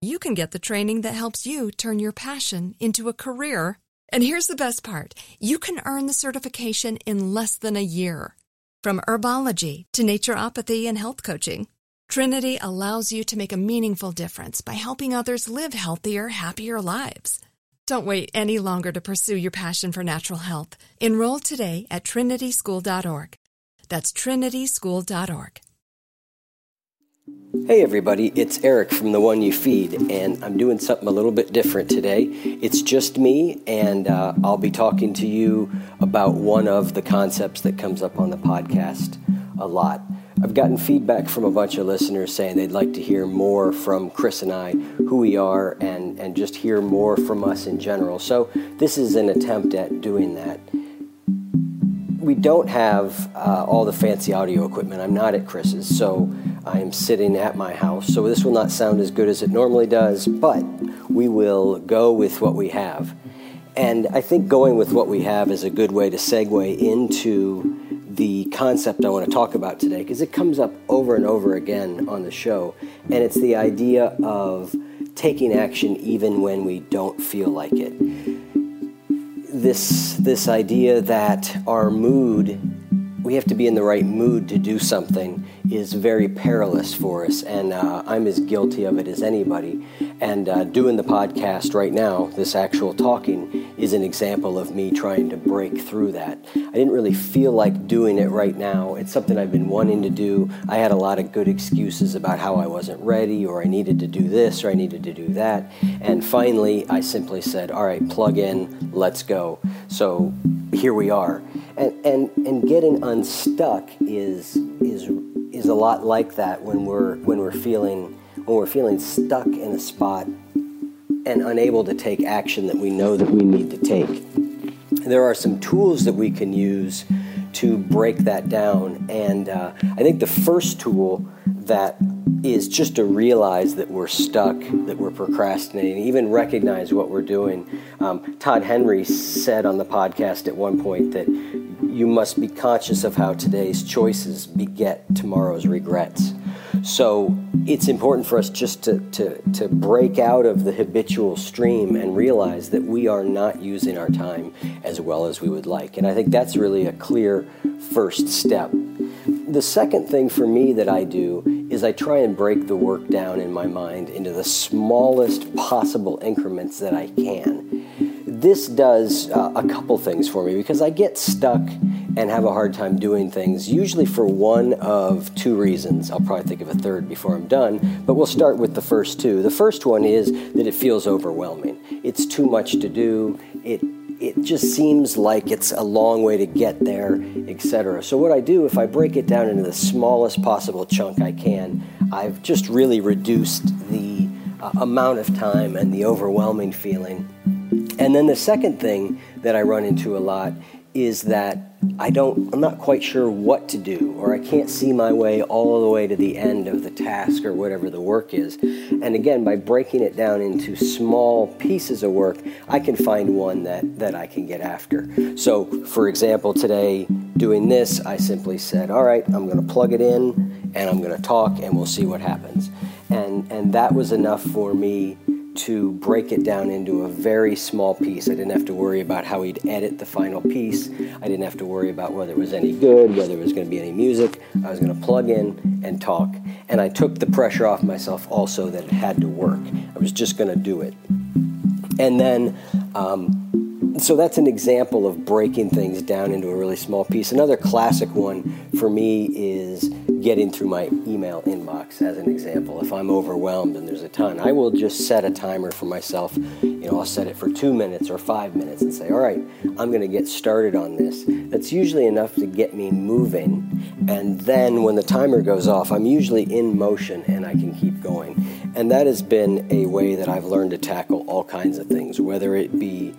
you can get the training that helps you turn your passion into a career. And here's the best part you can earn the certification in less than a year. From herbology to naturopathy and health coaching, Trinity allows you to make a meaningful difference by helping others live healthier, happier lives. Don't wait any longer to pursue your passion for natural health. Enroll today at trinityschool.org. That's trinityschool.org. Hey everybody, it's Eric from The One You Feed, and I'm doing something a little bit different today. It's just me, and uh, I'll be talking to you about one of the concepts that comes up on the podcast a lot. I've gotten feedback from a bunch of listeners saying they'd like to hear more from Chris and I, who we are, and, and just hear more from us in general. So, this is an attempt at doing that we don't have uh, all the fancy audio equipment. I'm not at Chris's, so I'm sitting at my house. So this will not sound as good as it normally does, but we will go with what we have. And I think going with what we have is a good way to segue into the concept I want to talk about today because it comes up over and over again on the show. And it's the idea of taking action even when we don't feel like it this this idea that our mood we have to be in the right mood to do something is very perilous for us, and uh, I'm as guilty of it as anybody. And uh, doing the podcast right now, this actual talking, is an example of me trying to break through that. I didn't really feel like doing it right now. It's something I've been wanting to do. I had a lot of good excuses about how I wasn't ready, or I needed to do this, or I needed to do that. And finally, I simply said, All right, plug in, let's go. So here we are. And, and, and getting unstuck is, is is a lot like that when we're when we're feeling when we're feeling stuck in a spot and unable to take action that we know that we need to take. There are some tools that we can use to break that down, and uh, I think the first tool that is just to realize that we're stuck, that we're procrastinating, even recognize what we're doing. Um, Todd Henry said on the podcast at one point that you must be conscious of how today's choices beget tomorrow's regrets. So it's important for us just to, to, to break out of the habitual stream and realize that we are not using our time as well as we would like. And I think that's really a clear first step. The second thing for me that I do is I try and break the work down in my mind into the smallest possible increments that I can this does uh, a couple things for me because I get stuck and have a hard time doing things, usually for one of two reasons. I'll probably think of a third before I'm done, but we'll start with the first two. The first one is that it feels overwhelming. It's too much to do. It it just seems like it's a long way to get there, etc. So what I do if I break it down into the smallest possible chunk I can, I've just really reduced the uh, amount of time and the overwhelming feeling and then the second thing that I run into a lot is that I don't I'm not quite sure what to do or I can't see my way all the way to the end of the task or whatever the work is. And again, by breaking it down into small pieces of work, I can find one that that I can get after. So, for example, today doing this, I simply said, "All right, I'm going to plug it in and I'm going to talk and we'll see what happens." And and that was enough for me to break it down into a very small piece. I didn't have to worry about how he'd edit the final piece. I didn't have to worry about whether it was any good, whether it was going to be any music. I was going to plug in and talk. And I took the pressure off myself also that it had to work. I was just going to do it. And then, um, so that's an example of breaking things down into a really small piece. Another classic one for me is getting through my email inbox as an example. If I'm overwhelmed and there's a ton, I will just set a timer for myself. You know, I'll set it for two minutes or five minutes and say, all right, I'm going to get started on this. That's usually enough to get me moving. And then when the timer goes off, I'm usually in motion and I can keep going. And that has been a way that I've learned to tackle all kinds of things, whether it be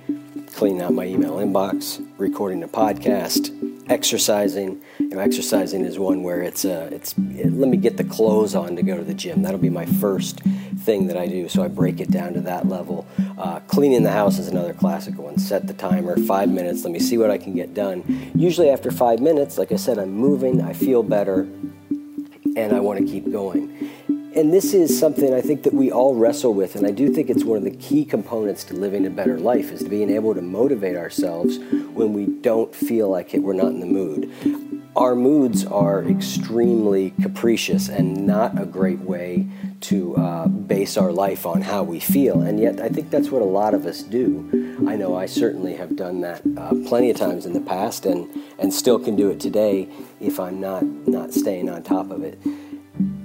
cleaning out my email inbox, recording a podcast, exercising. You know, exercising is one where it's uh, it's it, let me get the clothes on to go to the gym. That'll be my first thing that I do. So I break it down to that level. Uh, cleaning the house is another classic one. Set the timer, five minutes. Let me see what I can get done. Usually after five minutes, like I said, I'm moving. I feel better, and I want to keep going. And this is something I think that we all wrestle with, and I do think it's one of the key components to living a better life is being able to motivate ourselves when we don't feel like it, we're not in the mood. Our moods are extremely capricious and not a great way to uh, base our life on how we feel, and yet I think that's what a lot of us do. I know I certainly have done that uh, plenty of times in the past, and and still can do it today if I'm not not staying on top of it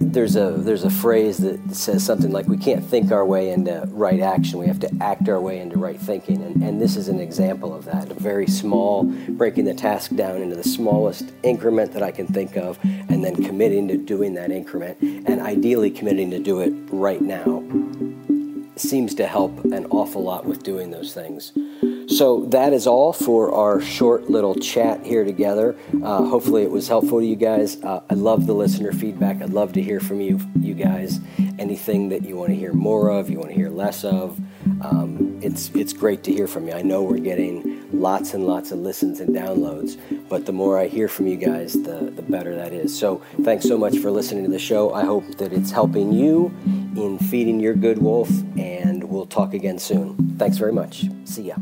there's a there's a phrase that says something like we can't think our way into right action. We have to act our way into right thinking. And, and this is an example of that a very small breaking the task down into the smallest increment that i can think of and then committing to doing that increment and ideally committing to do it right now seems to help an awful lot with doing those things so that is all for our short little chat here together. Uh, hopefully, it was helpful to you guys. Uh, I love the listener feedback. I'd love to hear from you, you guys. Anything that you want to hear more of, you want to hear less of. Um, it's it's great to hear from you. I know we're getting lots and lots of listens and downloads, but the more I hear from you guys, the the better that is. So thanks so much for listening to the show. I hope that it's helping you in feeding your good wolf, and we'll talk again soon. Thanks very much. See ya.